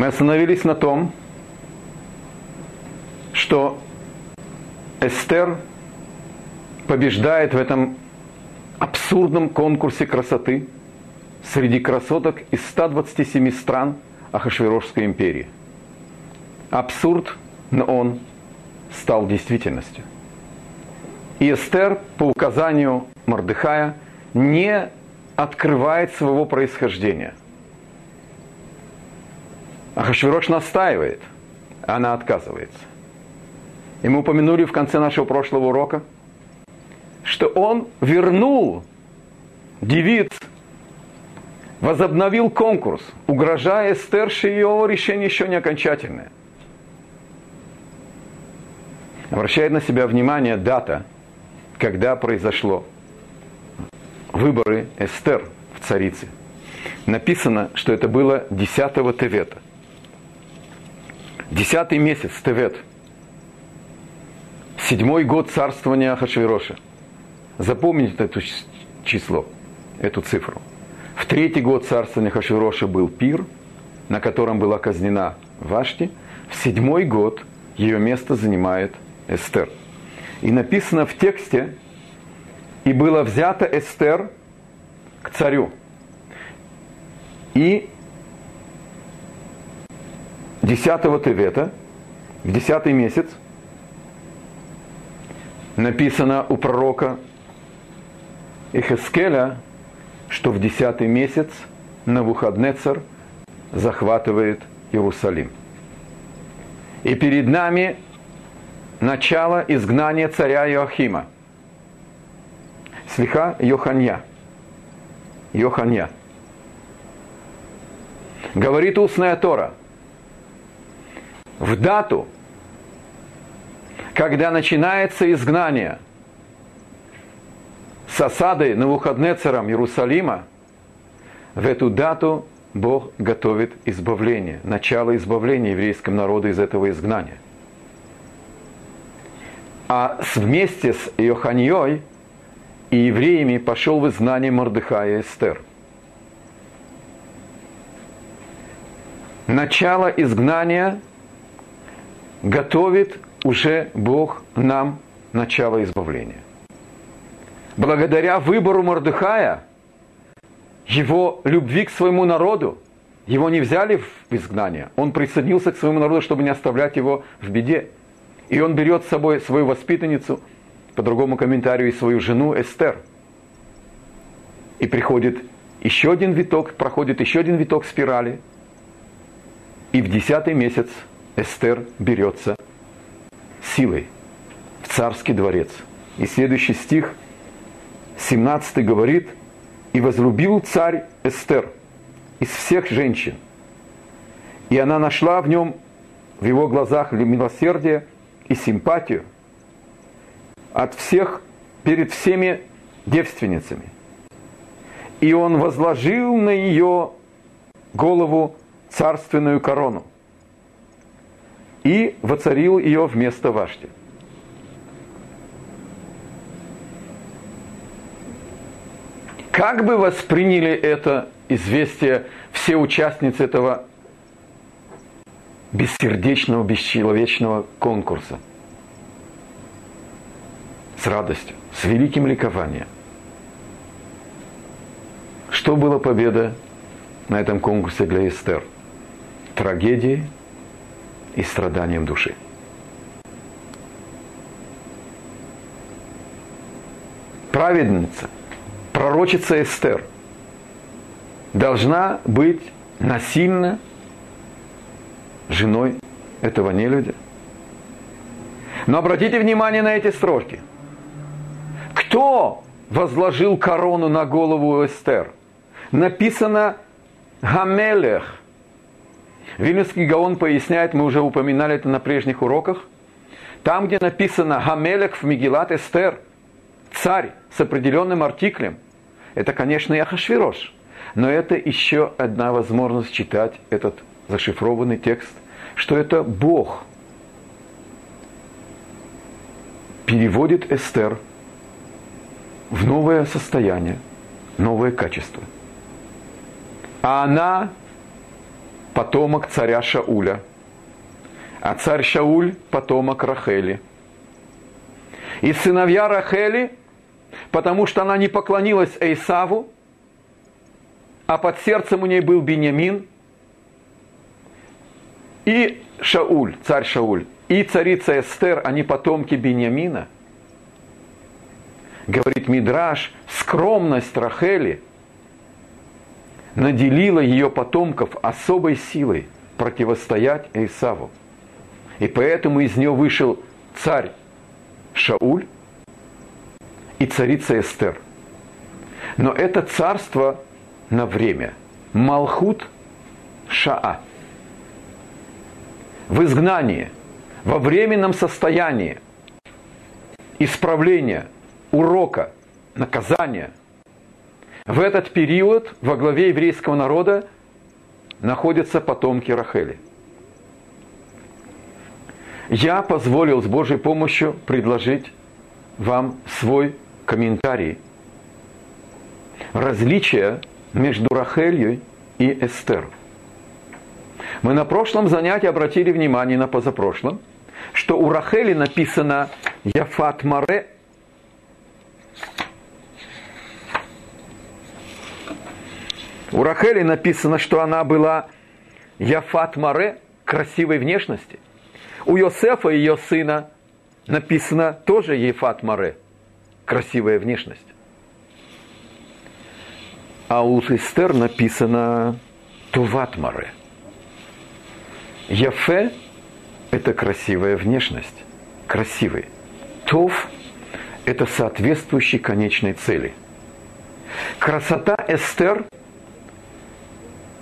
Мы остановились на том, что Эстер побеждает в этом абсурдном конкурсе красоты среди красоток из 127 стран Ахашвирошской империи. Абсурд, но он стал действительностью. И Эстер по указанию Мордыхая не открывает своего происхождения. Ахашвирош настаивает, она отказывается. И мы упомянули в конце нашего прошлого урока, что он вернул девиц, возобновил конкурс, угрожая Эстер, что ее решение еще не окончательное. Обращает на себя внимание дата, когда произошло выборы Эстер в царице. Написано, что это было 10 Тевета. Десятый месяц Тевет – седьмой год царствования Ахашвироша. Запомните это число, эту цифру. В третий год царствования Ахашвироша был пир, на котором была казнена Вашти. В седьмой год ее место занимает Эстер. И написано в тексте, и было взято Эстер к царю. И 10 Тевета, в десятый месяц, написано у пророка Ихескеля, что в десятый месяц Навуходнецар захватывает Иерусалим. И перед нами начало изгнания царя Иохима. Слиха Йоханья. Йоханья. Говорит устная Тора. В дату когда начинается изгнание с осадой на выходные царам Иерусалима, в эту дату Бог готовит избавление, начало избавления еврейскому народу из этого изгнания. А вместе с Иоханьей и евреями пошел в изгнание Мордыхая и Эстер. Начало изгнания готовит уже Бог нам начало избавления. Благодаря выбору Мордыхая, его любви к своему народу, его не взяли в изгнание. Он присоединился к своему народу, чтобы не оставлять его в беде. И он берет с собой свою воспитанницу, по другому комментарию, и свою жену Эстер. И приходит еще один виток, проходит еще один виток спирали. И в десятый месяц Эстер берется силой в царский дворец. И следующий стих, 17 говорит, «И возлюбил царь Эстер из всех женщин, и она нашла в нем, в его глазах, милосердие и симпатию от всех, перед всеми девственницами. И он возложил на ее голову царственную корону и воцарил ее вместо Вашти. Как бы восприняли это известие все участницы этого бессердечного, бесчеловечного конкурса? С радостью, с великим ликованием. Что было победа на этом конкурсе для Эстер? Трагедии – и страданием души. Праведница, пророчица Эстер, должна быть насильно женой этого нелюдя. Но обратите внимание на эти строки. Кто возложил корону на голову Эстер? Написано Гамелех, Вильнюсский Гаон поясняет, мы уже упоминали это на прежних уроках, там, где написано «Гамелек в Мегилат Эстер», царь с определенным артиклем, это, конечно, Яхашвирош, но это еще одна возможность читать этот зашифрованный текст, что это Бог переводит Эстер в новое состояние, новое качество. А она потомок царя Шауля, а царь Шауль – потомок Рахели. И сыновья Рахели, потому что она не поклонилась Эйсаву, а под сердцем у ней был Беньямин, и Шауль, царь Шауль, и царица Эстер, они потомки Беньямина. Говорит Мидраш, скромность Рахели наделила ее потомков особой силой противостоять Исаву. И поэтому из нее вышел царь Шауль и царица Эстер. Но это царство на время. Малхут Шаа. В изгнании, во временном состоянии исправления, урока, наказания. В этот период во главе еврейского народа находятся потомки Рахели – я позволил с Божьей помощью предложить вам свой комментарий. Различия между Рахелью и Эстер. Мы на прошлом занятии обратили внимание на позапрошлом, что у Рахели написано Яфат Маре. У Рахели написано, что она была Яфат Маре, красивой внешности – у Йосефа, ее сына, написано тоже Ефат Маре, красивая внешность. А у Эстер написано Туват Маре. Яфе – это красивая внешность, красивый. Тов – это соответствующий конечной цели. Красота Эстер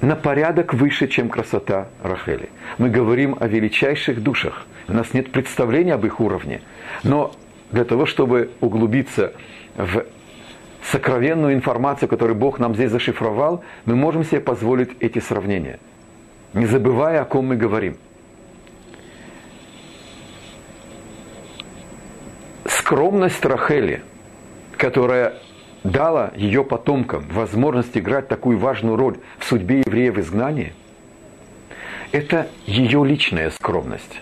на порядок выше, чем красота Рахели. Мы говорим о величайших душах. У нас нет представления об их уровне. Но для того, чтобы углубиться в сокровенную информацию, которую Бог нам здесь зашифровал, мы можем себе позволить эти сравнения, не забывая, о ком мы говорим. Скромность Рахели, которая дала ее потомкам возможность играть такую важную роль в судьбе евреев в изгнании, это ее личная скромность.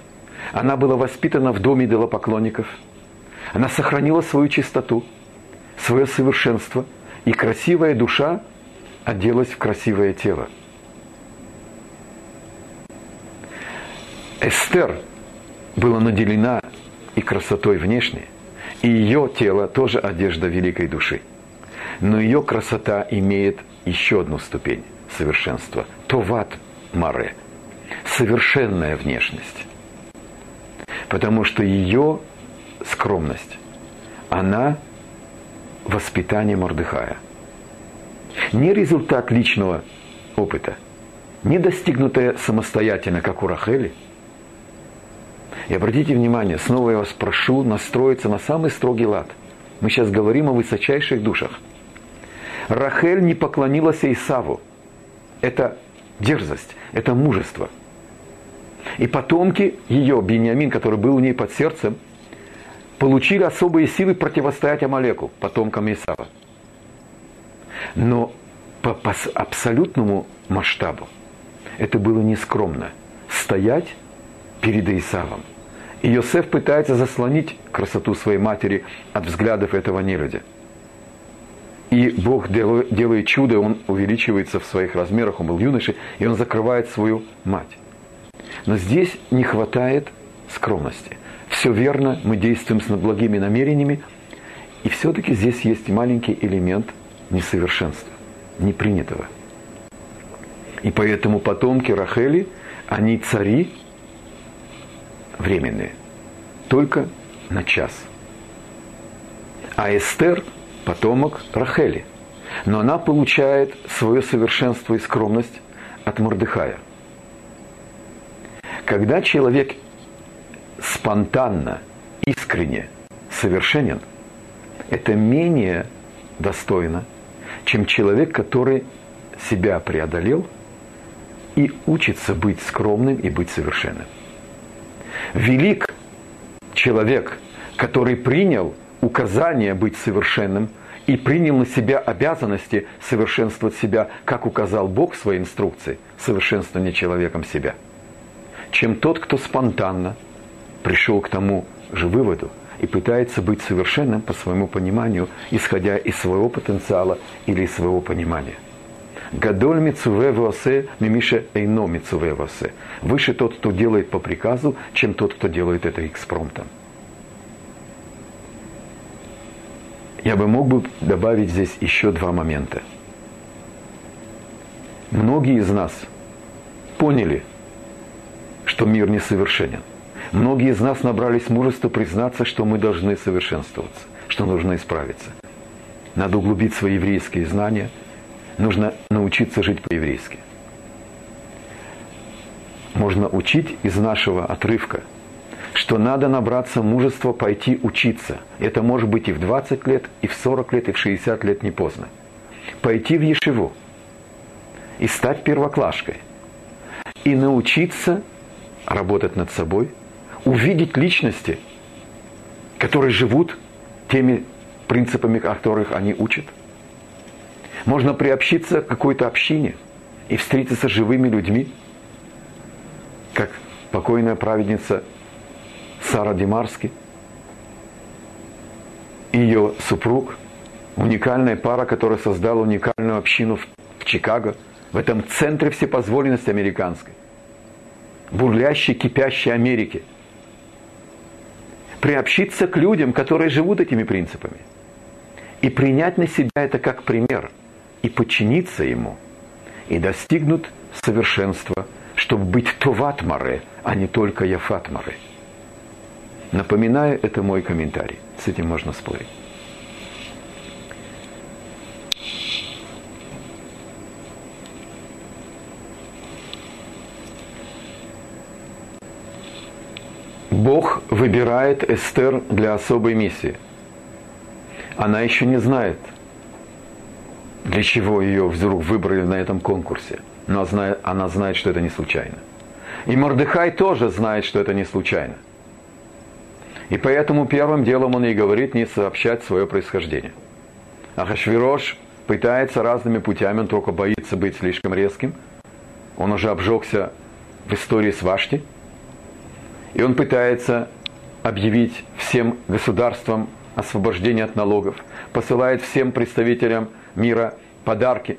Она была воспитана в доме идолопоклонников. Она сохранила свою чистоту, свое совершенство, и красивая душа оделась в красивое тело. Эстер была наделена и красотой внешней, и ее тело тоже одежда великой души – но ее красота имеет еще одну ступень совершенства. Товат Маре. Совершенная внешность. Потому что ее скромность, она воспитание Мордыхая. Не результат личного опыта, не достигнутое самостоятельно, как у Рахели. И обратите внимание, снова я вас прошу настроиться на самый строгий лад. Мы сейчас говорим о высочайших душах – Рахель не поклонилась Исаву. Это дерзость, это мужество. И потомки ее, Бениамин, который был у ней под сердцем, получили особые силы противостоять Амалеку, потомкам Исава. Но по, по абсолютному масштабу это было нескромно. Стоять перед Исавом. И Йосеф пытается заслонить красоту своей матери от взглядов этого нелюдя – и Бог делает чудо, он увеличивается в своих размерах, он был юношей, и он закрывает свою мать. Но здесь не хватает скромности. Все верно, мы действуем с благими намерениями, и все-таки здесь есть маленький элемент несовершенства, непринятого. И поэтому потомки Рахели, они цари временные, только на час. А Эстер – потомок Рахели. Но она получает свое совершенство и скромность от Мордыхая. Когда человек спонтанно, искренне совершенен, это менее достойно, чем человек, который себя преодолел и учится быть скромным и быть совершенным. Велик человек, который принял указание быть совершенным и принял на себя обязанности совершенствовать себя, как указал Бог в своей инструкции, совершенствование человеком себя, чем тот, кто спонтанно пришел к тому же выводу и пытается быть совершенным по своему пониманию, исходя из своего потенциала или из своего понимания. Гадоль мицуве восе, мимиша эйно мицуве восе. Выше тот, кто делает по приказу, чем тот, кто делает это экспромтом. Я бы мог бы добавить здесь еще два момента. Многие из нас поняли, что мир несовершенен. Многие из нас набрались мужества признаться, что мы должны совершенствоваться, что нужно исправиться. Надо углубить свои еврейские знания – нужно научиться жить по-еврейски. Можно учить из нашего отрывка, что надо набраться мужества пойти учиться. Это может быть и в 20 лет, и в 40 лет, и в 60 лет не поздно. Пойти в Ешиву и стать первоклашкой. И научиться работать над собой, увидеть личности, которые живут теми принципами, которых они учат – можно приобщиться к какой-то общине и встретиться с живыми людьми, как покойная праведница Сара Димарски ее супруг, уникальная пара, которая создала уникальную общину в, в Чикаго, в этом центре всепозволенности американской, бурлящей, кипящей Америки. Приобщиться к людям, которые живут этими принципами. И принять на себя это как пример – и подчиниться ему, и достигнут совершенства, чтобы быть товатмаре, а не только яфатмаре. Напоминаю, это мой комментарий. С этим можно спорить. Бог выбирает Эстер для особой миссии. Она еще не знает – для чего ее вдруг выбрали на этом конкурсе. Но она знает, что это не случайно. И Мордыхай тоже знает, что это не случайно. И поэтому первым делом он ей говорит не сообщать свое происхождение. Ахашвирош пытается разными путями, он только боится быть слишком резким. Он уже обжегся в истории с Вашти. И он пытается объявить всем государствам освобождение от налогов, посылает всем представителям мира подарки.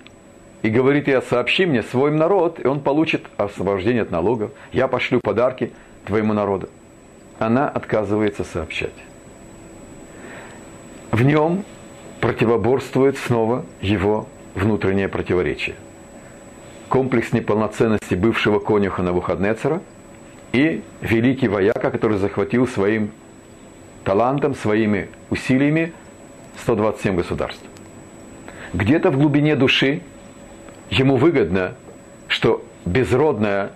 И говорит, я сообщи мне свой народ, и он получит освобождение от налогов. Я пошлю подарки твоему народу. Она отказывается сообщать. В нем противоборствует снова его внутреннее противоречие. Комплекс неполноценности бывшего конюха Навуходнецера и великий вояка, который захватил своим талантом, своими усилиями 127 государств где-то в глубине души ему выгодно, что безродная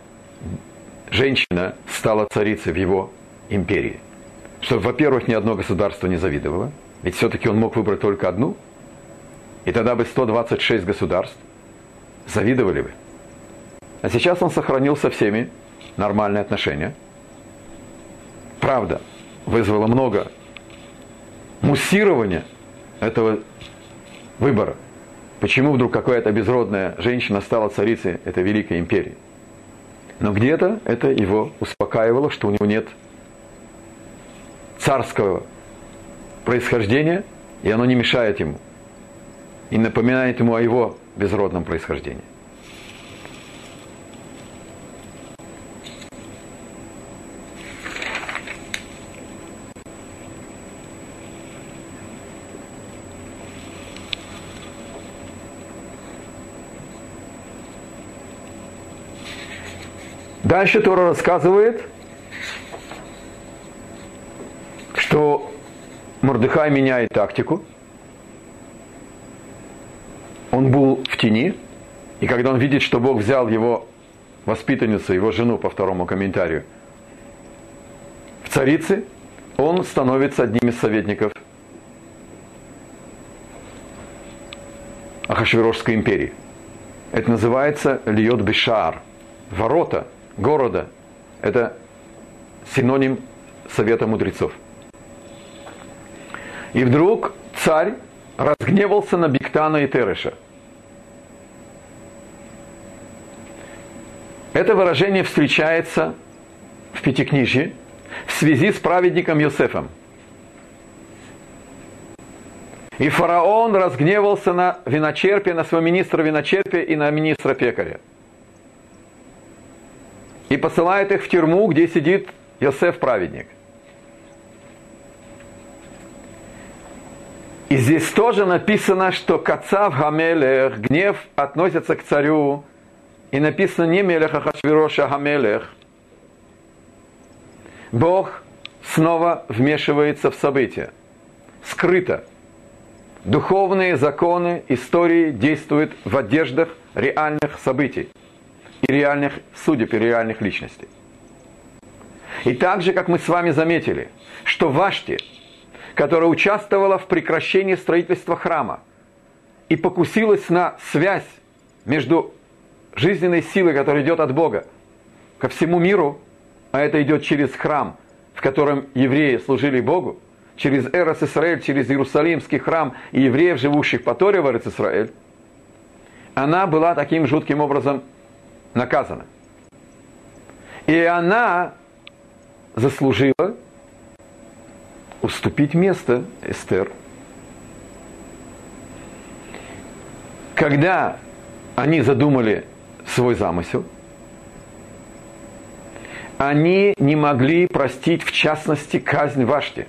женщина стала царицей в его империи. Чтобы, во-первых, ни одно государство не завидовало, ведь все-таки он мог выбрать только одну, и тогда бы 126 государств завидовали бы. А сейчас он сохранил со всеми нормальные отношения. Правда, вызвало много муссирования этого выбора. Почему вдруг какая-то безродная женщина стала царицей этой великой империи? Но где-то это его успокаивало, что у него нет царского происхождения, и оно не мешает ему. И напоминает ему о его безродном происхождении. Дальше Тора рассказывает, что Мордыхай меняет тактику. Он был в тени, и когда он видит, что Бог взял его воспитанницу, его жену по второму комментарию, в царице, он становится одним из советников Ахашвирошской империи. Это называется Льот Бешар, ворота – города – это синоним совета мудрецов. И вдруг царь разгневался на Биктана и Тереша. Это выражение встречается в Пятикнижье в связи с праведником Йосефом. И фараон разгневался на виночерпие, на своего министра виночерпия и на министра пекаря. И посылает их в тюрьму, где сидит Йосеф праведник. И здесь тоже написано, что Кацав Гамелех, гнев относится к царю, и написано не Мелех Ахашвироша Гамелех. Бог снова вмешивается в события. Скрыто. Духовные законы истории действуют в одеждах реальных событий и реальных судеб и реальных личностей. И так же, как мы с вами заметили, что Вашти, которая участвовала в прекращении строительства храма и покусилась на связь между жизненной силой, которая идет от Бога, ко всему миру, а это идет через храм, в котором евреи служили Богу, через Эрос Исраэль, через Иерусалимский храм и евреев, живущих по Торе в Эрос Исраэль, она была таким жутким образом наказана. И она заслужила уступить место Эстер. Когда они задумали свой замысел, они не могли простить, в частности, казнь Вашти.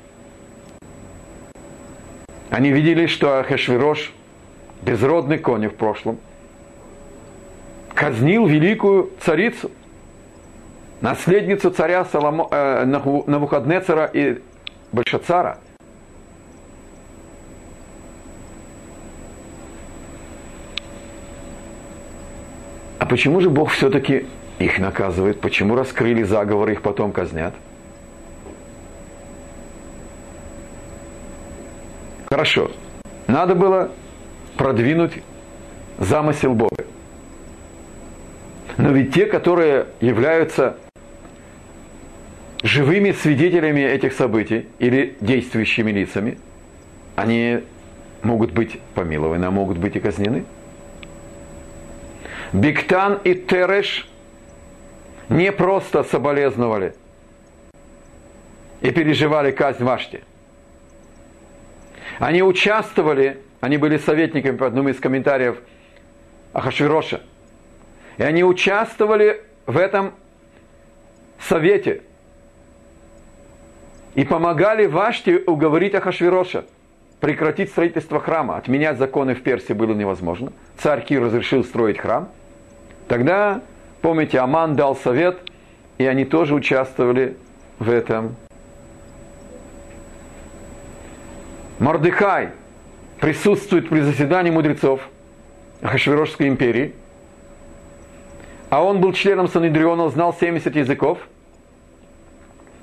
Они видели, что Ахешвирош, безродный конь в прошлом, казнил великую царицу, наследницу царя Соломо, э, Навуходнецера и Большацара. А почему же Бог все-таки их наказывает? Почему раскрыли заговор, их потом казнят? Хорошо. Надо было продвинуть замысел Бога. Но ведь те, которые являются живыми свидетелями этих событий или действующими лицами, они могут быть помилованы, а могут быть и казнены. Биктан и Тереш не просто соболезновали и переживали казнь Вашти. Они участвовали, они были советниками по одному из комментариев Ахашвироша. И они участвовали в этом совете – и помогали Ваште уговорить Ахашвироша прекратить строительство храма. Отменять законы в Персии было невозможно. Царь Кир разрешил строить храм. Тогда, помните, Аман дал совет, и они тоже участвовали в этом. Мордыхай присутствует при заседании мудрецов Ахашвирошской империи, а он был членом Санедриона, знал 70 языков –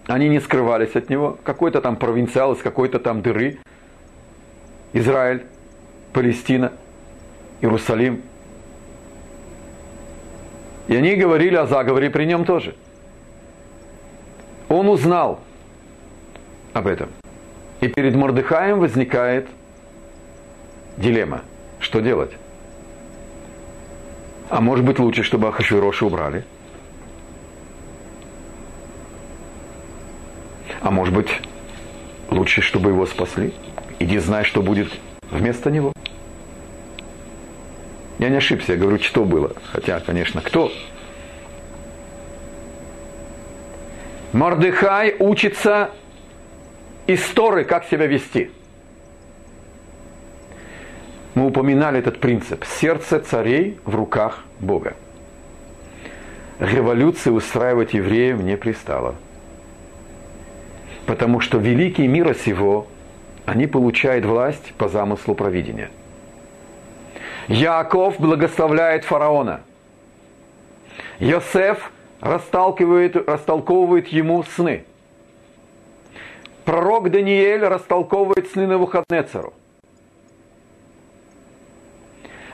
они не скрывались от него. Какой-то там провинциал из какой-то там дыры. Израиль, Палестина, Иерусалим. И они говорили о заговоре при нем тоже. Он узнал об этом. И перед Мордыхаем возникает дилемма. Что делать? А может быть лучше, чтобы Ахашвироша убрали – А может быть, лучше, чтобы его спасли? Иди знай, что будет вместо него. Я не ошибся, я говорю, что было. Хотя, конечно, кто? Мордыхай учится из Торы, как себя вести. Мы упоминали этот принцип. Сердце царей в руках Бога. Революции устраивать евреев не пристало потому что великие мира сего, они получают власть по замыслу провидения. Яков благословляет фараона. Йосеф расталкивает, растолковывает ему сны. Пророк Даниэль растолковывает сны на Навуходнецеру.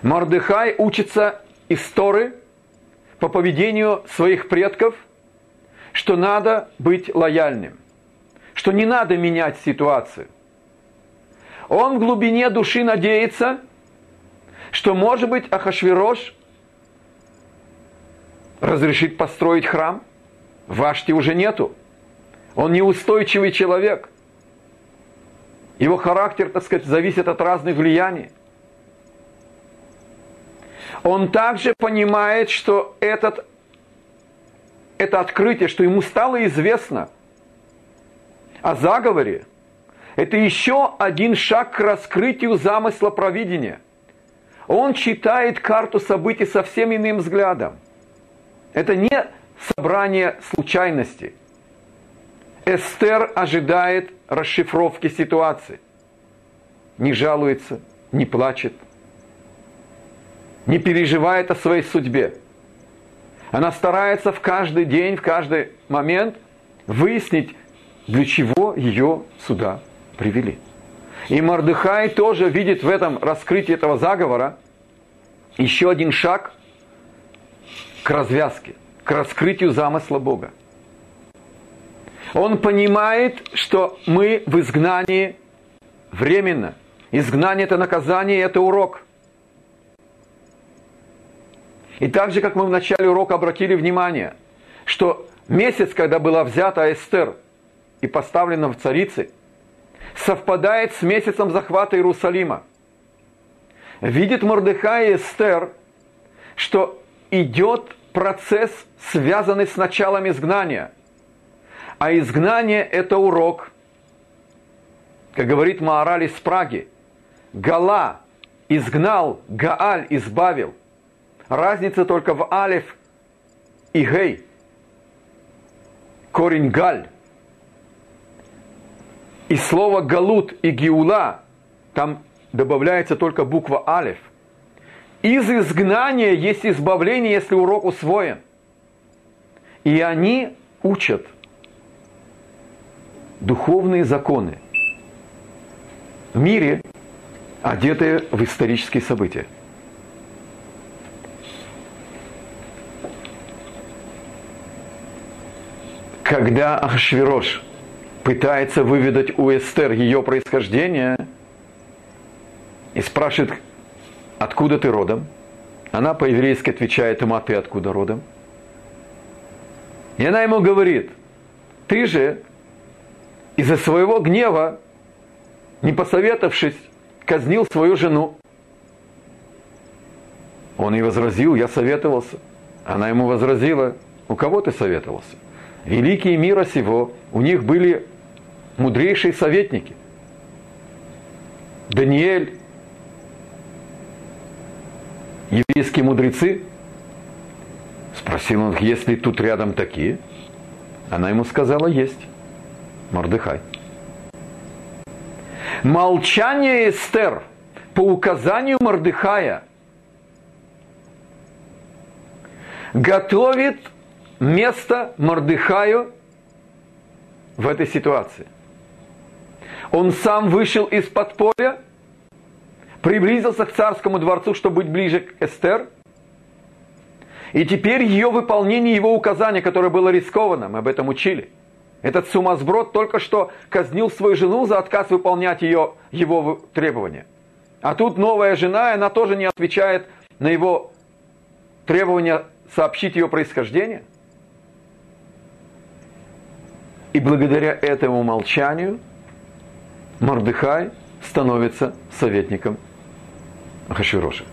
Мордыхай учится истории по поведению своих предков, что надо быть лояльным что не надо менять ситуацию. Он в глубине души надеется, что, может быть, Ахашвирош разрешит построить храм. Вашти уже нету. Он неустойчивый человек. Его характер, так сказать, зависит от разных влияний. Он также понимает, что этот, это открытие, что ему стало известно о заговоре, это еще один шаг к раскрытию замысла провидения. Он читает карту событий совсем иным взглядом. Это не собрание случайностей. Эстер ожидает расшифровки ситуации. Не жалуется, не плачет, не переживает о своей судьбе. Она старается в каждый день, в каждый момент выяснить, для чего ее сюда привели. И Мордыхай тоже видит в этом раскрытии этого заговора еще один шаг к развязке, к раскрытию замысла Бога. Он понимает, что мы в изгнании временно. Изгнание – это наказание, это урок. И так же, как мы в начале урока обратили внимание, что месяц, когда была взята Эстер и поставлена в царицы, совпадает с месяцем захвата Иерусалима. Видит Мордыхай и Эстер, что идет процесс, связанный с началом изгнания. А изгнание – это урок. Как говорит Маораль из Праги, Гала изгнал, Гааль избавил. Разница только в Алиф и Гей. Корень Галь. И слово Галут и Гиула, там добавляется только буква Алиф. Из изгнания есть избавление, если урок усвоен. И они учат духовные законы в мире, одетые в исторические события. Когда Ахашвирош пытается выведать у Эстер ее происхождение и спрашивает, откуда ты родом, она по-еврейски отвечает ему, а ты откуда родом? И она ему говорит, ты же из-за своего гнева, не посоветовавшись, казнил свою жену. Он ей возразил, я советовался. Она ему возразила, у кого ты советовался? Великие мира сего, у них были мудрейшие советники. Даниэль, еврейские мудрецы. Спросил он, есть ли тут рядом такие? Она ему сказала, есть. Мордыхай. Молчание Эстер по указанию Мордыхая готовит место Мордыхаю в этой ситуации. Он сам вышел из подполья, приблизился к царскому дворцу, чтобы быть ближе к Эстер. И теперь ее выполнение его указания, которое было рискованно, мы об этом учили – этот сумасброд только что казнил свою жену за отказ выполнять ее, его требования. А тут новая жена, и она тоже не отвечает на его требования сообщить ее происхождение. И благодаря этому молчанию Мордыхай становится советником Хашироша.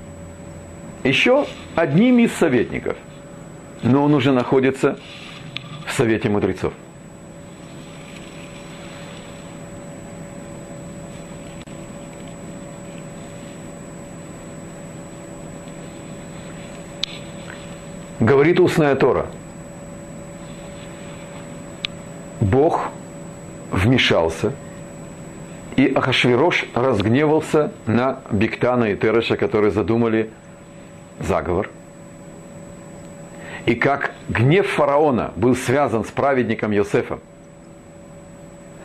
Еще одним из советников, но он уже находится в Совете мудрецов. Говорит устная Тора. Бог вмешался, и Ахашвирош разгневался на Биктана и Тереша, которые задумали заговор. И как гнев фараона был связан с праведником Йосефом,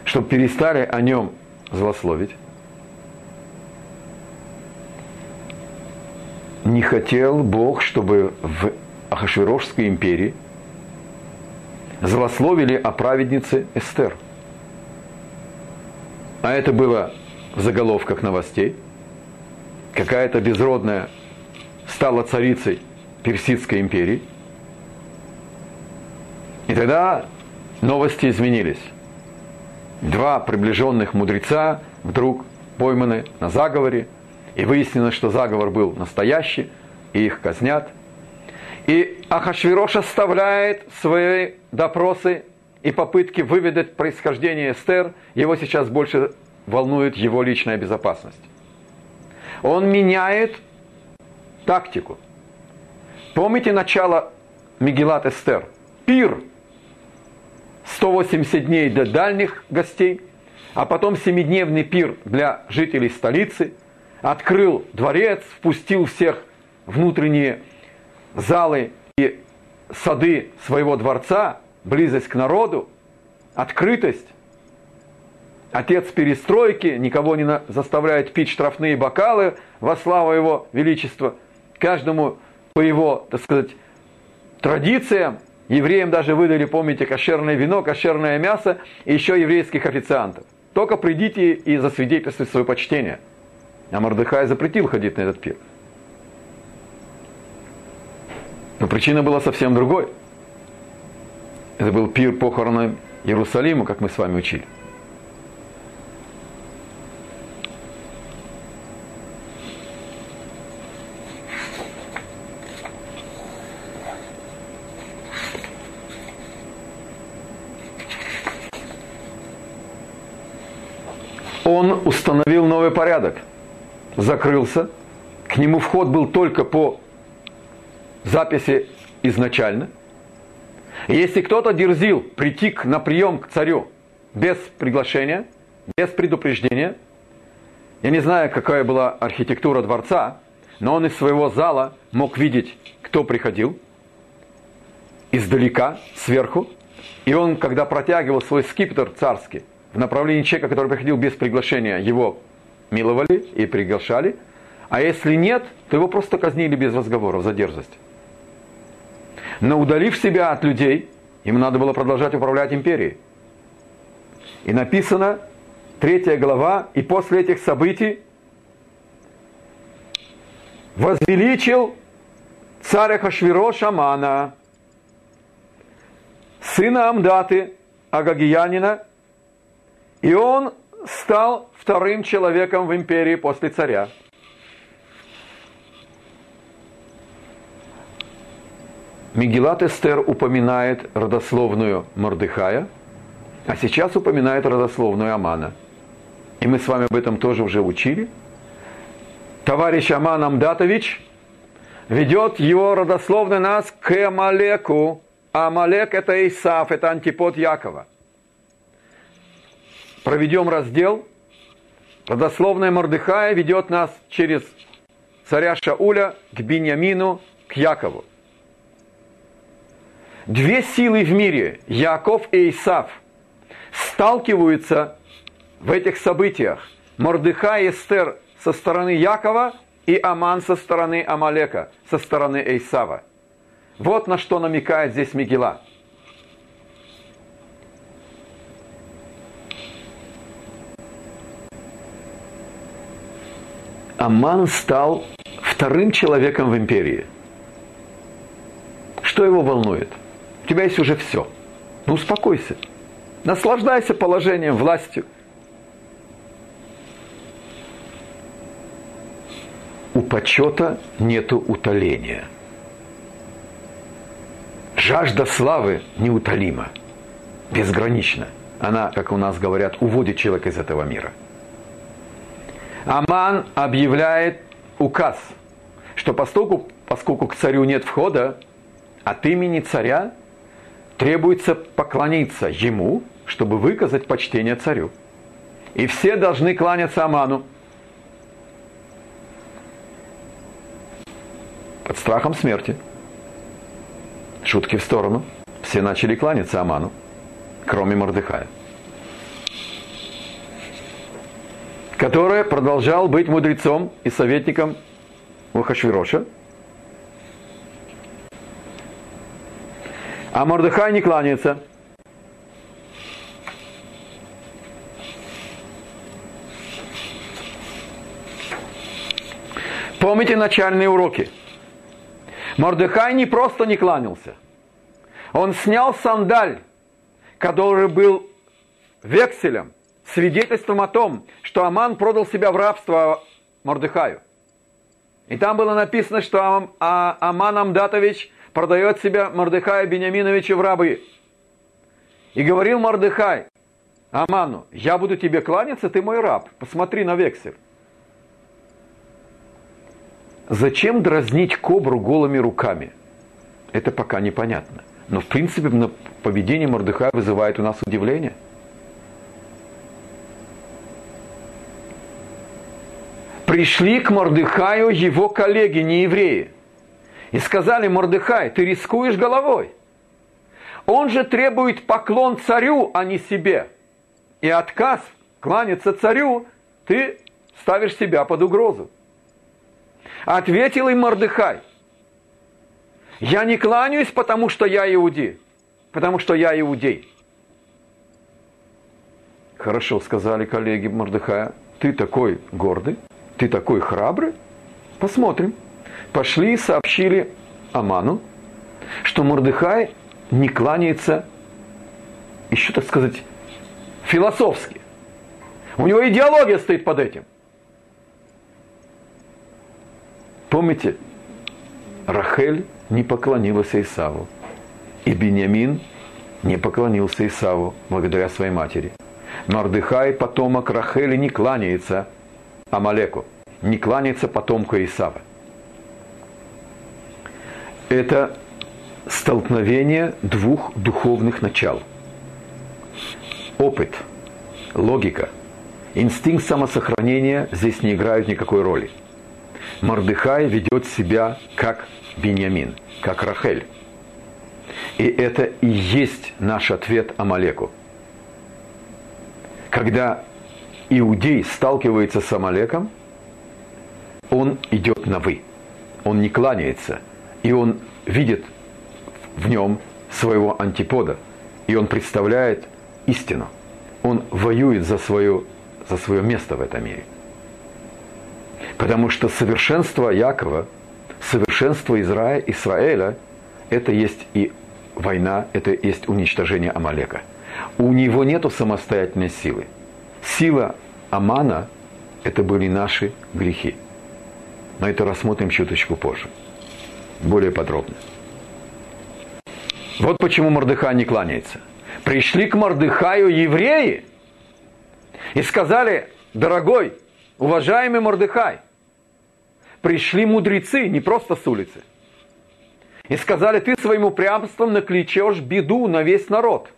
чтобы перестали о нем злословить, не хотел Бог, чтобы в Ахашвирошской империи злословили о праведнице Эстер. А это было в заголовках новостей. Какая-то безродная стала царицей Персидской империи. И тогда новости изменились. Два приближенных мудреца вдруг пойманы на заговоре, и выяснилось, что заговор был настоящий, и их казнят. И Ахашвирош оставляет свои допросы и попытки выведать происхождение Эстер, его сейчас больше волнует его личная безопасность. Он меняет тактику. Помните начало Мегилат Эстер? Пир. 180 дней для дальних гостей, а потом семидневный пир для жителей столицы. Открыл дворец, впустил всех внутренние залы и сады своего дворца, близость к народу, открытость. Отец перестройки никого не заставляет пить штрафные бокалы во славу его величества. Каждому по его, так сказать, традициям. Евреям даже выдали, помните, кошерное вино, кошерное мясо и еще еврейских официантов. Только придите и засвидетельствуйте свое почтение. А Мордыхай запретил ходить на этот пир. Но причина была совсем другой. Это был пир похороны Иерусалима, как мы с вами учили. Он установил новый порядок. Закрылся. К нему вход был только по записи изначально. Если кто-то дерзил прийти на прием к царю без приглашения, без предупреждения, я не знаю, какая была архитектура дворца, но он из своего зала мог видеть, кто приходил, издалека, сверху, и он, когда протягивал свой скипетр царский в направлении человека, который приходил без приглашения, его миловали и приглашали, а если нет, то его просто казнили без разговоров за дерзость. Но удалив себя от людей, им надо было продолжать управлять империей. И написано, третья глава, и после этих событий возвеличил царя Хашвиро Шамана, сына Амдаты, Агагиянина, и он стал вторым человеком в империи после царя. Мегилат Эстер упоминает родословную Мордыхая, а сейчас упоминает родословную Амана. И мы с вами об этом тоже уже учили. Товарищ Аман Амдатович ведет его родословно нас к Амалеку. А Амалек это Исаф, это антипод Якова. Проведем раздел. Родословная Мордыхая ведет нас через царя Шауля к Биньямину, к Якову. Две силы в мире, Яков и Исав, сталкиваются в этих событиях. Мордыха и Эстер со стороны Якова и Аман со стороны Амалека, со стороны Эйсава. Вот на что намекает здесь Мигела. Аман стал вторым человеком в империи. Что его волнует? У тебя есть уже все. Ну успокойся. Наслаждайся положением, властью. У почета нету утоления. Жажда славы неутолима, безгранична. Она, как у нас говорят, уводит человека из этого мира. Аман объявляет указ, что поскольку, поскольку к царю нет входа, от имени царя требуется поклониться ему, чтобы выказать почтение царю. И все должны кланяться Аману. Под страхом смерти. Шутки в сторону. Все начали кланяться Аману, кроме Мордыхая. Который продолжал быть мудрецом и советником у А Мордыхай не кланяется. Помните начальные уроки? Мордыхай не просто не кланялся. Он снял сандаль, который был векселем, свидетельством о том, что Аман продал себя в рабство Мордыхаю. И там было написано, что а, Аман Амдатович продает себя Мордыхая Бениаминовича в рабы. И говорил Мордыхай Аману, я буду тебе кланяться, ты мой раб, посмотри на вексель. Зачем дразнить кобру голыми руками? Это пока непонятно. Но в принципе поведение Мордыхая вызывает у нас удивление – пришли к Мордыхаю его коллеги, не евреи, и сказали, Мордыхай, ты рискуешь головой. Он же требует поклон царю, а не себе. И отказ кланяться царю, ты ставишь себя под угрозу. Ответил им Мордыхай, я не кланяюсь, потому что я иуди, потому что я иудей. Хорошо, сказали коллеги Мордыхая, ты такой гордый, ты такой храбрый? Посмотрим. Пошли и сообщили Аману, что Мордыхай не кланяется, еще так сказать, философски. У него идеология стоит под этим. Помните, Рахель не поклонилась Исаву, и Бениамин не поклонился Исаву благодаря своей матери. Мордыхай, потомок Рахели, не кланяется Амалеку, не кланяется потомку Исава. Это столкновение двух духовных начал. Опыт, логика, инстинкт самосохранения здесь не играют никакой роли. Мордыхай ведет себя как Беньямин, как Рахель. И это и есть наш ответ Амалеку. Когда иудей сталкивается с Амалеком, он идет на «вы». Он не кланяется. И он видит в нем своего антипода. И он представляет истину. Он воюет за свое, за свое место в этом мире. Потому что совершенство Якова, совершенство Израиля, Израиля это есть и война, это есть уничтожение Амалека. У него нет самостоятельной силы – Сила Амана – это были наши грехи. Но это рассмотрим чуточку позже. Более подробно. Вот почему Мордыхай не кланяется. Пришли к Мордыхаю евреи и сказали, дорогой, уважаемый Мордыхай, пришли мудрецы, не просто с улицы, и сказали, ты своим упрямством накличешь беду на весь народ –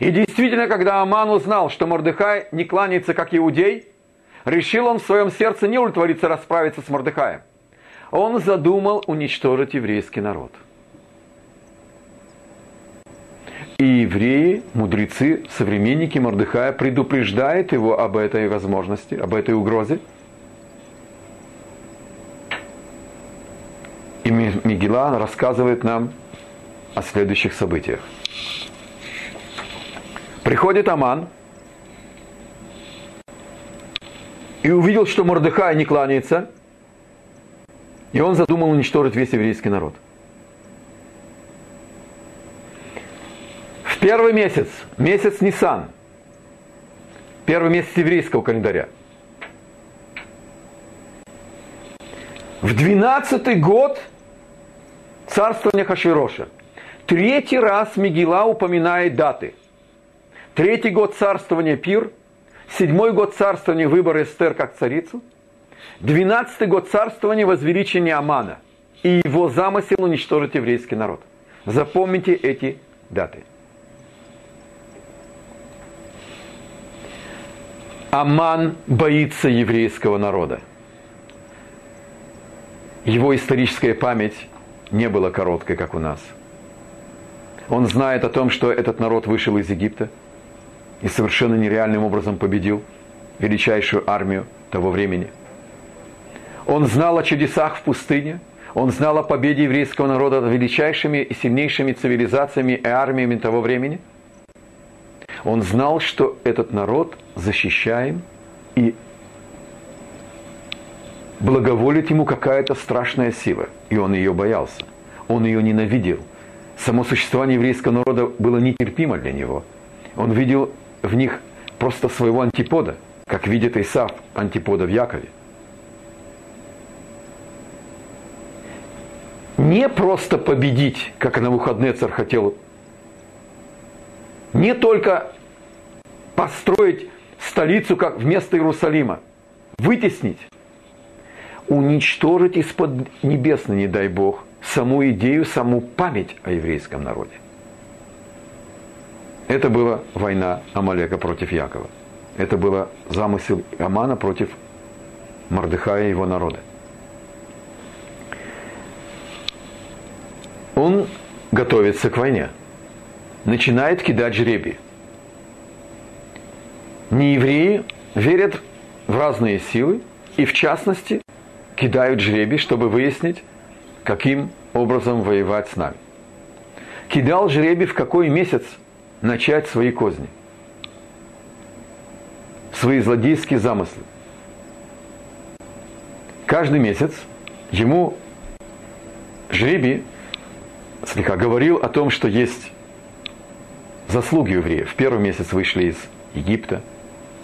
и действительно, когда Аман узнал, что Мордыхай не кланяется как иудей, решил он в своем сердце не удовлетвориться расправиться с Мордыхаем. Он задумал уничтожить еврейский народ. И евреи, мудрецы, современники Мордыхая предупреждают его об этой возможности, об этой угрозе. И Мигелан рассказывает нам о следующих событиях. Приходит Аман и увидел, что Мордыхай не кланяется, и он задумал уничтожить весь еврейский народ. В первый месяц, месяц Нисан, первый месяц еврейского календаря, в двенадцатый год царствования Хашвироша, третий раз Мигила упоминает даты – Третий год царствования Пир, седьмой год царствования выбора Эстер как царицу, двенадцатый год царствования возвеличения Амана и его замысел уничтожить еврейский народ. Запомните эти даты. Аман боится еврейского народа. Его историческая память не была короткой, как у нас. Он знает о том, что этот народ вышел из Египта – и совершенно нереальным образом победил величайшую армию того времени. Он знал о чудесах в пустыне, он знал о победе еврейского народа над величайшими и сильнейшими цивилизациями и армиями того времени. Он знал, что этот народ защищаем и благоволит ему какая-то страшная сила, и он ее боялся. Он ее ненавидел. Само существование еврейского народа было нетерпимо для него. Он видел в них просто своего антипода, как видит Исав антипода в Якове. Не просто победить, как на выходные царь хотел, не только построить столицу как вместо Иерусалима, вытеснить, уничтожить из-под небесной, не дай Бог, саму идею, саму память о еврейском народе. Это была война Амалека против Якова. Это был замысел Амана против Мордыхая и его народа. Он готовится к войне. Начинает кидать жребий. Неевреи верят в разные силы и в частности кидают жребий, чтобы выяснить, каким образом воевать с нами. Кидал жребий в какой месяц начать свои козни, свои злодейские замыслы. Каждый месяц ему жребий слегка говорил о том, что есть заслуги евреев. В первый месяц вышли из Египта,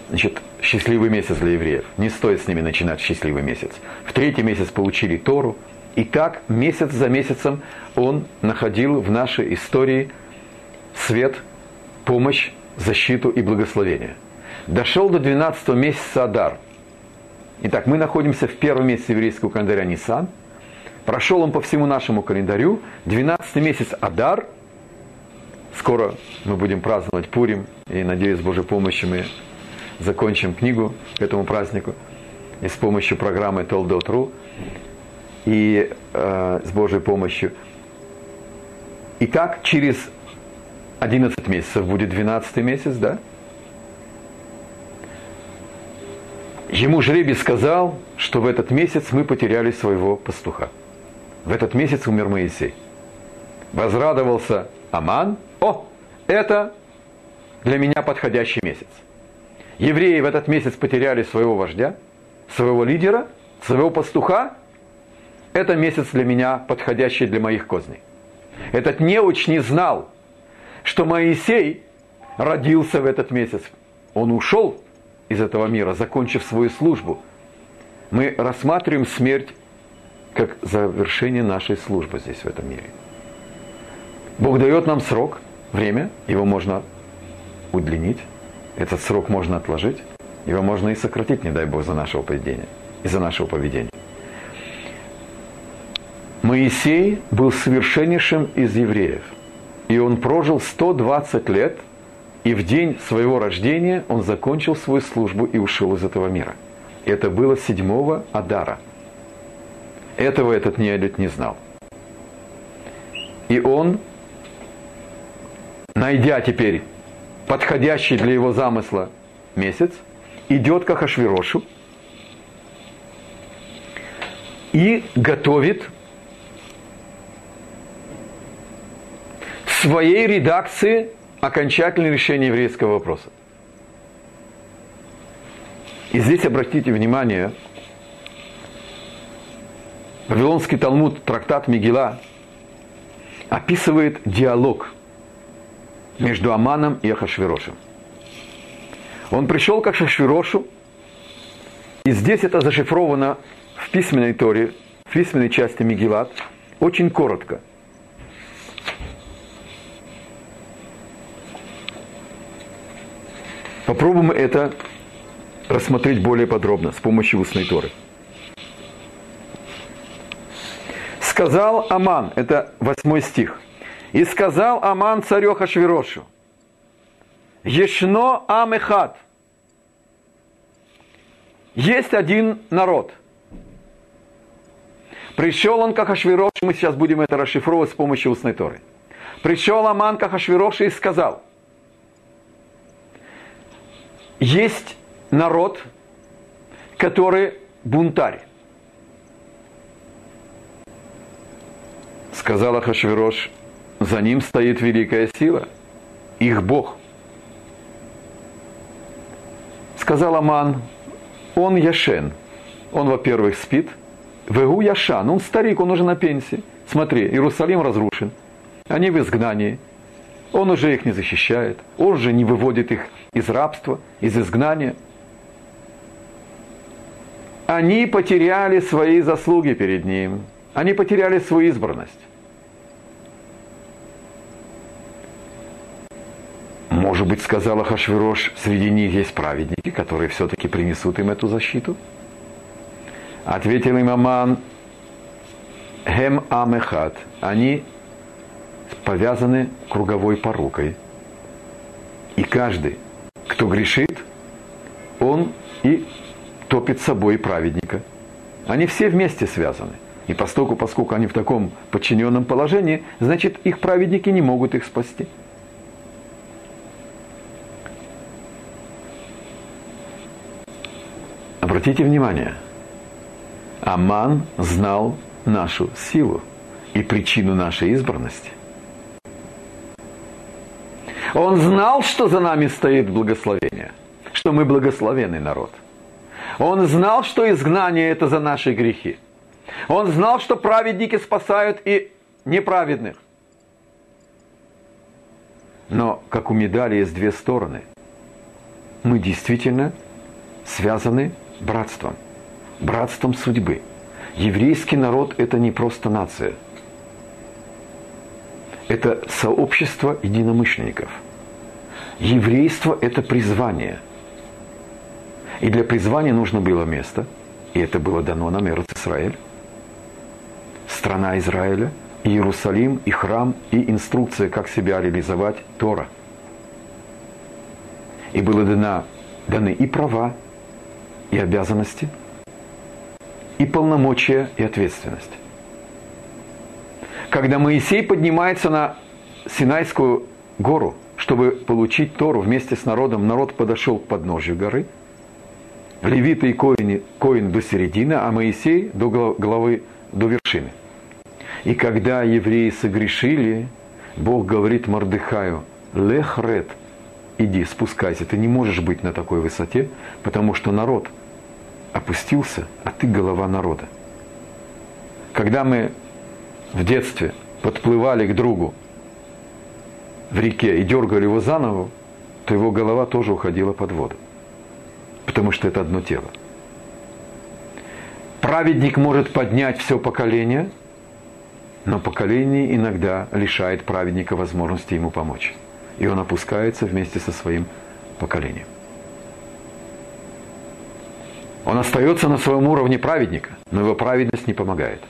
значит, счастливый месяц для евреев. Не стоит с ними начинать счастливый месяц. В третий месяц получили Тору. И так месяц за месяцем он находил в нашей истории свет, помощь, защиту и благословение. Дошел до 12 месяца Адар. Итак, мы находимся в первом месяце еврейского календаря Нисан. Прошел он по всему нашему календарю. 12 месяц Адар. Скоро мы будем праздновать Пурим. И, надеюсь, с Божьей помощью мы закончим книгу к этому празднику и с помощью программы Толдот.ру и э, с Божьей помощью. И так через 11 месяцев будет 12 месяц, да? Ему жребий сказал, что в этот месяц мы потеряли своего пастуха. В этот месяц умер Моисей. Возрадовался Аман. О, это для меня подходящий месяц евреи в этот месяц потеряли своего вождя, своего лидера, своего пастуха, это месяц для меня подходящий для моих козней. Этот неуч не знал, что Моисей родился в этот месяц. Он ушел из этого мира, закончив свою службу. Мы рассматриваем смерть как завершение нашей службы здесь, в этом мире. Бог дает нам срок, время, его можно удлинить, этот срок можно отложить, его можно и сократить, не дай Бог, за нашего поведения, из-за нашего поведения. Моисей был совершеннейшим из евреев, и он прожил 120 лет, и в день своего рождения он закончил свою службу и ушел из этого мира. Это было седьмого Адара. Этого этот неолит не знал. И он, найдя теперь подходящий для его замысла месяц, идет к Ахашвирошу и готовит своей редакции окончательное решение еврейского вопроса. И здесь обратите внимание, Вавилонский Талмуд, трактат Мигела, описывает диалог – между Аманом и Ахашвирошем. Он пришел к Ахашвирошу, и здесь это зашифровано в письменной торе, в письменной части Мигилат, очень коротко. Попробуем это рассмотреть более подробно с помощью устной торы. Сказал Аман, это восьмой стих – и сказал Аман царю Хашвирошу, Ешно Амехат. Есть один народ. Пришел он к Ахашвирошу, мы сейчас будем это расшифровывать с помощью устной торы. Пришел Аман к Ахашвирошу и сказал, есть народ, который бунтарь. Сказал Ахашвирош, за ним стоит великая сила, их Бог. Сказал Аман, он Яшен, Он, во-первых, спит. Вегу Яшан, он старик, он уже на пенсии. Смотри, Иерусалим разрушен. Они в изгнании. Он уже их не защищает. Он уже не выводит их из рабства, из изгнания. Они потеряли свои заслуги перед ним. Они потеряли свою избранность. Может быть, сказала Хашвирош, среди них есть праведники, которые все-таки принесут им эту защиту? Ответил им Аман, Хем Амехат. Они повязаны круговой порукой. И каждый, кто грешит, он и топит собой праведника. Они все вместе связаны. И поскольку, поскольку они в таком подчиненном положении, значит, их праведники не могут их спасти. Обратите внимание, Аман знал нашу силу и причину нашей избранности. Он знал, что за нами стоит благословение, что мы благословенный народ. Он знал, что изгнание – это за наши грехи. Он знал, что праведники спасают и неправедных. Но, как у медали есть две стороны, мы действительно связаны братством, братством судьбы. Еврейский народ – это не просто нация. Это сообщество единомышленников. Еврейство – это призвание. И для призвания нужно было место, и это было дано нам Эрц Израиль, страна Израиля, Иерусалим, и храм, и инструкция, как себя реализовать Тора. И было дано, даны и права, и обязанности, и полномочия, и ответственность. Когда Моисей поднимается на Синайскую гору, чтобы получить Тору вместе с народом, народ подошел к подножию горы, левиты и коины, коин до середины, а Моисей до головы, до вершины. И когда евреи согрешили, Бог говорит Мордыхаю, лехрет, иди, спускайся, ты не можешь быть на такой высоте, потому что народ опустился, а ты голова народа. Когда мы в детстве подплывали к другу в реке и дергали его за ногу, то его голова тоже уходила под воду. Потому что это одно тело. Праведник может поднять все поколение, но поколение иногда лишает праведника возможности ему помочь и он опускается вместе со своим поколением. Он остается на своем уровне праведника, но его праведность не помогает.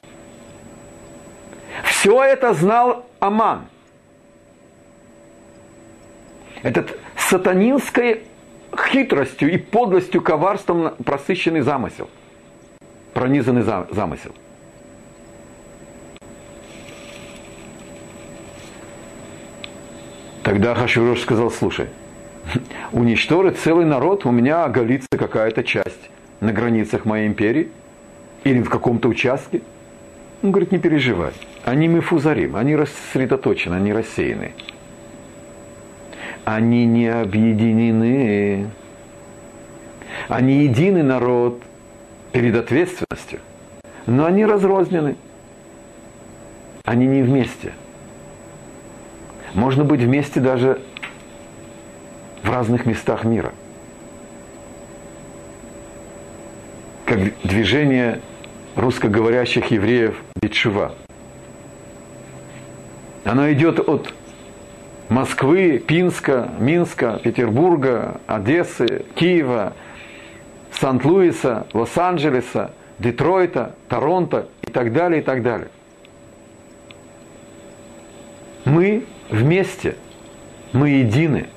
Все это знал Аман. Этот сатанинской хитростью и подлостью, коварством просыщенный замысел, пронизанный замысел – Тогда Хашвирош сказал, слушай, уничтожить целый народ, у меня оголится какая-то часть на границах моей империи или в каком-то участке. Он говорит, не переживай, они мифузарим, они рассредоточены, они рассеяны. Они не объединены. Они единый народ перед ответственностью, но они разрознены. Они не вместе – можно быть вместе даже в разных местах мира. Как движение русскоговорящих евреев Бетшува. Оно идет от Москвы, Пинска, Минска, Петербурга, Одессы, Киева, Сант-Луиса, Лос-Анджелеса, Детройта, Торонто и так далее, и так далее. Мы вместе, мы едины.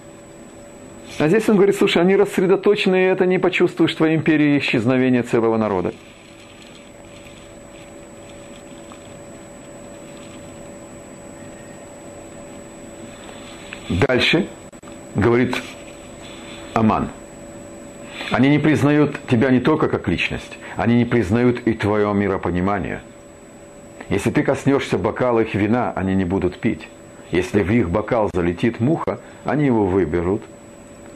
А здесь он говорит, слушай, они рассредоточены, и это не почувствуешь в твоей империи исчезновения целого народа. Дальше говорит Аман. Они не признают тебя не только как личность, они не признают и твое миропонимание. Если ты коснешься бокала их вина, они не будут пить. Если в их бокал залетит муха, они его выберут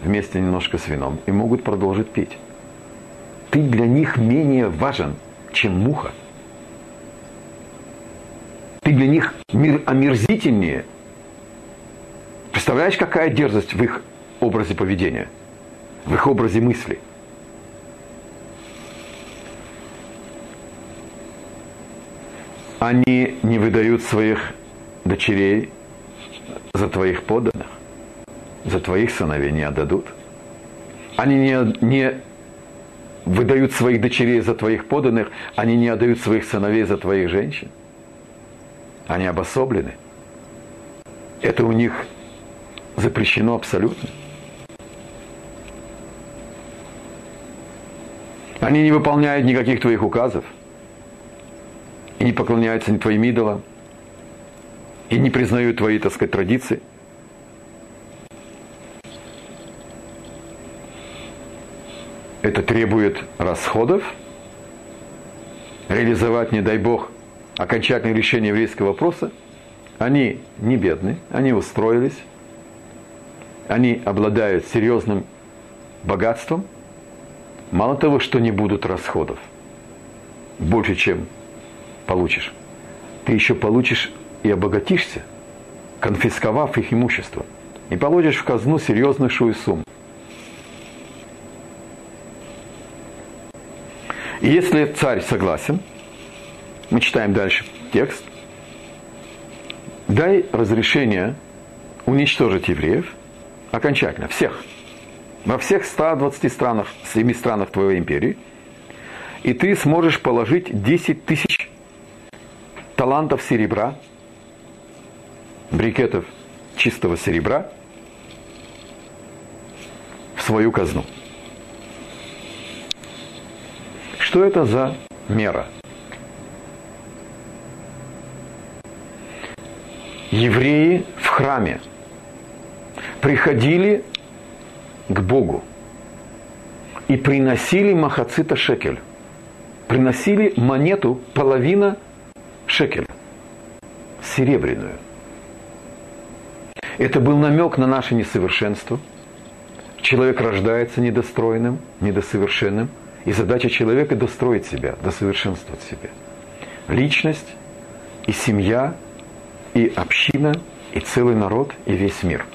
вместе немножко с вином и могут продолжить пить. ты для них менее важен, чем муха. Ты для них мир омерзительнее. Представляешь, какая дерзость в их образе поведения, в их образе мысли – они не выдают своих дочерей за твоих подданных, за твоих сыновей не отдадут. Они не, не выдают своих дочерей за твоих подданных, они не отдают своих сыновей за твоих женщин. Они обособлены. Это у них запрещено абсолютно. Они не выполняют никаких твоих указов – и не поклоняются ни твоим идолам, и не признают твои, так сказать, традиции. Это требует расходов, реализовать, не дай Бог, окончательное решение еврейского вопроса. Они не бедны, они устроились, они обладают серьезным богатством. Мало того, что не будут расходов, больше, чем получишь, ты еще получишь и обогатишься, конфисковав их имущество, и положишь в казну серьезную сумму. И если царь согласен, мы читаем дальше текст, дай разрешение уничтожить евреев окончательно, всех, во всех 120 странах, 7 странах твоей империи, и ты сможешь положить 10 тысяч талантов серебра, брикетов чистого серебра в свою казну. Что это за мера? Евреи в храме приходили к Богу и приносили махацита шекель. Приносили монету половина шекель, серебряную. Это был намек на наше несовершенство. Человек рождается недостроенным, недосовершенным, и задача человека достроить себя, досовершенствовать себя. Личность и семья, и община, и целый народ, и весь мир.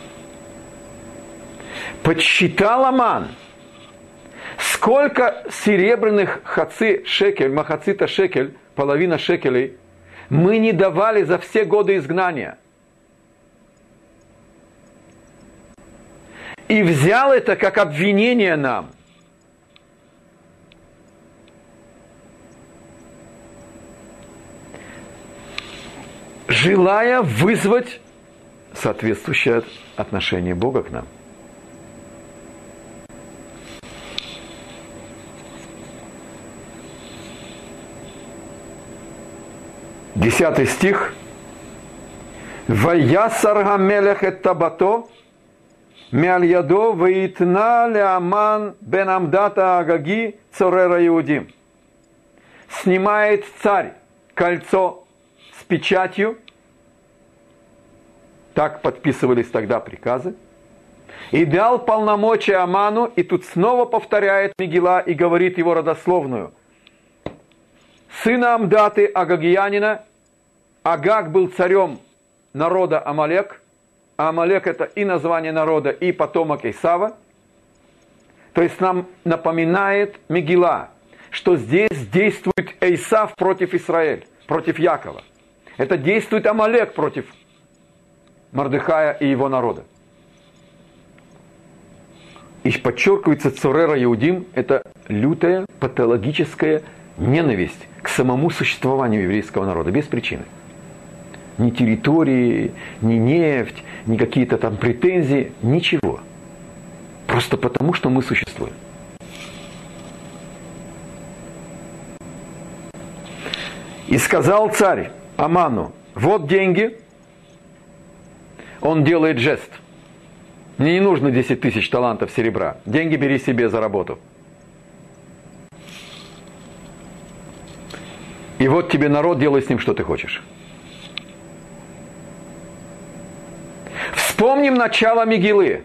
Подсчитал Аман, сколько серебряных хаци шекель, махацита шекель, половина шекелей – мы не давали за все годы изгнания. И взял это как обвинение нам. Желая вызвать соответствующее отношение Бога к нам. 10 стих. «Ваясарга мелех эт табато, мял ядо ваитна леаман бен амдата агаги цорера иудим». Снимает царь кольцо с печатью, так подписывались тогда приказы, и дал полномочия Аману, и тут снова повторяет Мегила и говорит его родословную. Сына Амдаты, Агагиянина, Агаг был царем народа Амалек, а Амалек это и название народа, и потомок Исава. То есть нам напоминает Мигила, что здесь действует Исав против Израиля, против Якова. Это действует Амалек против Мардыхая и его народа. И подчеркивается Цурера Иудим, это лютая патологическая ненависть к самому существованию еврейского народа, без причины ни территории, ни нефть, ни какие-то там претензии, ничего. Просто потому, что мы существуем. И сказал царь Аману, вот деньги. Он делает жест. Мне не нужно 10 тысяч талантов серебра. Деньги бери себе за работу. И вот тебе народ, делай с ним, что ты хочешь. Вспомним начало Мигилы.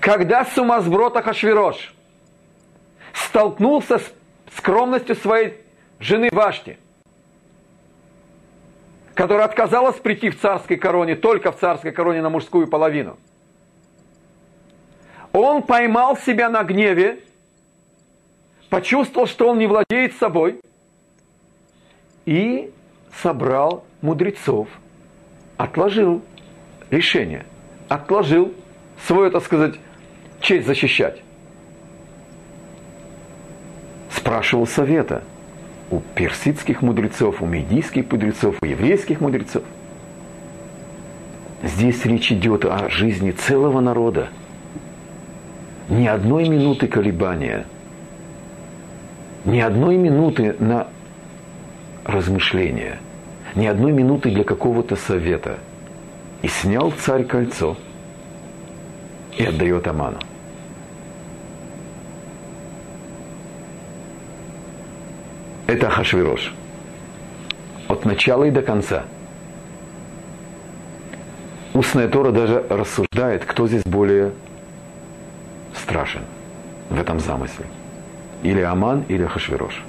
Когда сумасброд Ахашвирош столкнулся с скромностью своей жены Вашти, которая отказалась прийти в царской короне, только в царской короне на мужскую половину. Он поймал себя на гневе, почувствовал, что он не владеет собой, и собрал мудрецов, отложил решение, отложил свою, так сказать, честь защищать. Спрашивал совета у персидских мудрецов, у медийских мудрецов, у еврейских мудрецов. Здесь речь идет о жизни целого народа. Ни одной минуты колебания, ни одной минуты на размышления, ни одной минуты для какого-то совета. И снял царь кольцо и отдает Аману. Это Хашвирош. От начала и до конца. Устная Тора даже рассуждает, кто здесь более страшен в этом замысле. Или Аман, или Хашвирош.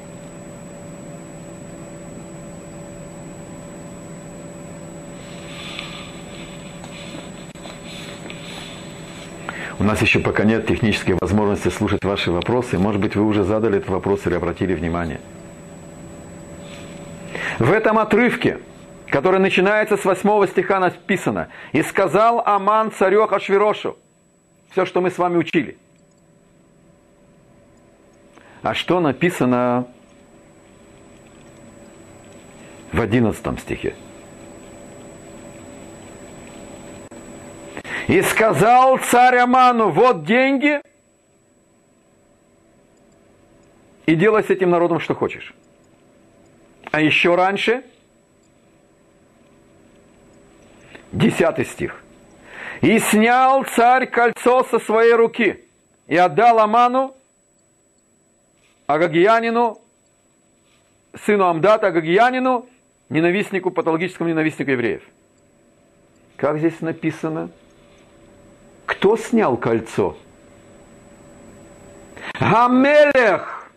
У нас еще пока нет технической возможности слушать ваши вопросы. Может быть, вы уже задали этот вопрос или обратили внимание. В этом отрывке, который начинается с восьмого стиха, написано «И сказал Аман царю Ашвирошу». Все, что мы с вами учили. А что написано в одиннадцатом стихе? И сказал царь Аману, вот деньги, и делай с этим народом, что хочешь. А еще раньше, десятый стих. И снял царь кольцо со своей руки и отдал Аману, Агагиянину, сыну Амдата, Агагиянину, ненавистнику, патологическому ненавистнику евреев. Как здесь написано? Кто снял кольцо? Гамелех.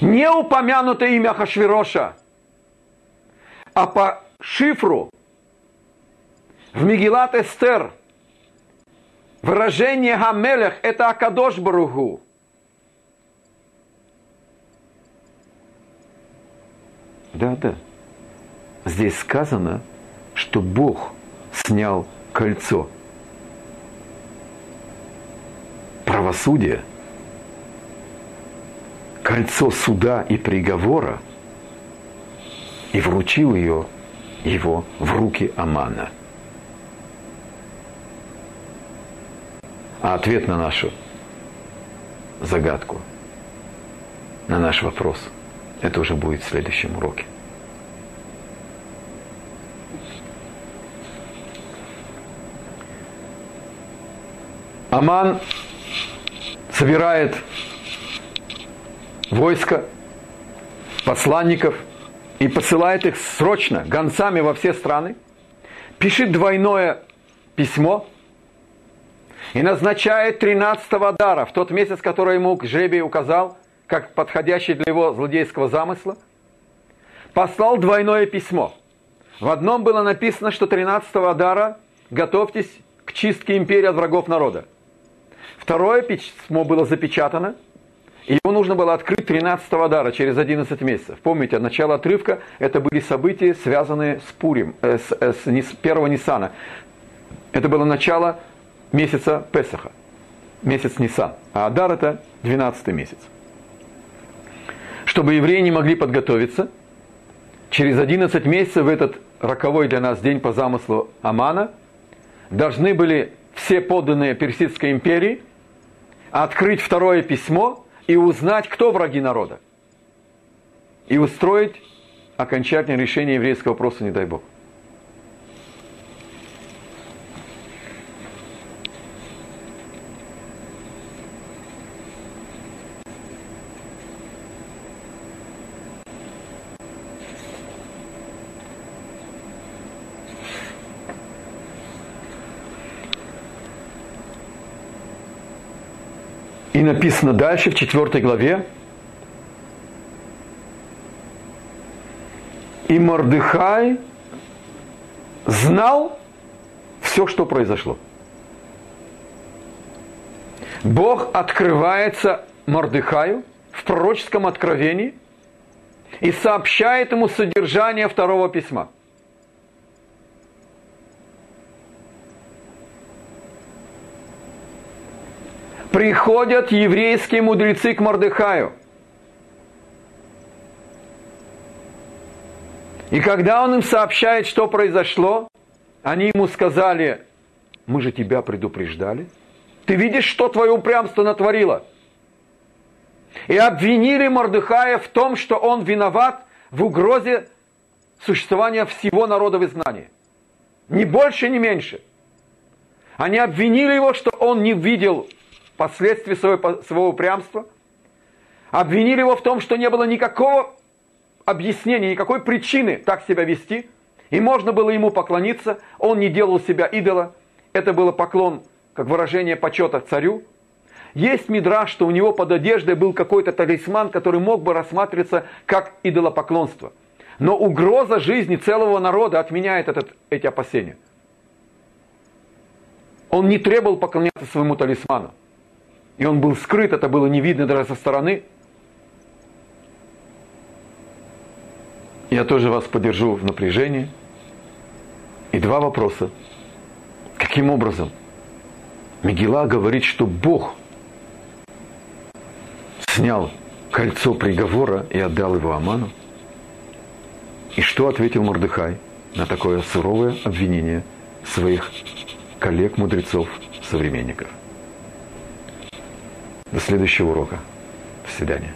Не упомянуто имя Хашвироша, а по шифру в Мегилат Эстер выражение Гамелех – это Акадош Баругу. Да, да. Здесь сказано, что Бог снял кольцо. Правосудие, кольцо суда и приговора и вручил ее его в руки Амана. А ответ на нашу загадку, на наш вопрос, это уже будет в следующем уроке. Аман собирает войско, посланников и посылает их срочно, гонцами во все страны, пишет двойное письмо и назначает 13-го дара, в тот месяц, который ему жребий указал, как подходящий для его злодейского замысла, послал двойное письмо. В одном было написано, что 13-го дара готовьтесь к чистке империи от врагов народа. Второе письмо было запечатано, и его нужно было открыть 13 дара через 11 месяцев. Помните, начало отрывка – это были события, связанные с Пурим, э, с, э, с первого Ниссана. Это было начало месяца Песаха, месяц Нисан. А Адар – это 12 месяц. Чтобы евреи не могли подготовиться, через 11 месяцев в этот роковой для нас день по замыслу Амана должны были все подданные Персидской империи – открыть второе письмо и узнать, кто враги народа. И устроить окончательное решение еврейского вопроса, не дай Бог. И написано дальше, в четвертой главе, и Мордыхай знал все, что произошло. Бог открывается Мордыхаю в пророческом откровении и сообщает ему содержание второго письма. Приходят еврейские мудрецы к Мордыхаю. И когда он им сообщает, что произошло, они ему сказали, мы же тебя предупреждали – ты видишь, что твое упрямство натворило? И обвинили Мордыхая в том, что он виноват в угрозе существования всего народа в изгнании. Ни больше, ни меньше. Они обвинили его, что он не видел последствий своего, своего упрямства. Обвинили его в том, что не было никакого объяснения, никакой причины так себя вести. И можно было ему поклониться. Он не делал себя идола. Это был поклон как выражение почета царю. Есть мидра, что у него под одеждой был какой-то талисман, который мог бы рассматриваться как идолопоклонство. Но угроза жизни целого народа отменяет этот, эти опасения. Он не требовал поклоняться своему талисману. И он был скрыт, это было не видно даже со стороны. Я тоже вас поддержу в напряжении. И два вопроса. Каким образом – Мегила говорит, что Бог снял кольцо приговора и отдал его Аману. И что ответил Мордыхай на такое суровое обвинение своих коллег, мудрецов, современников? До следующего урока. До свидания.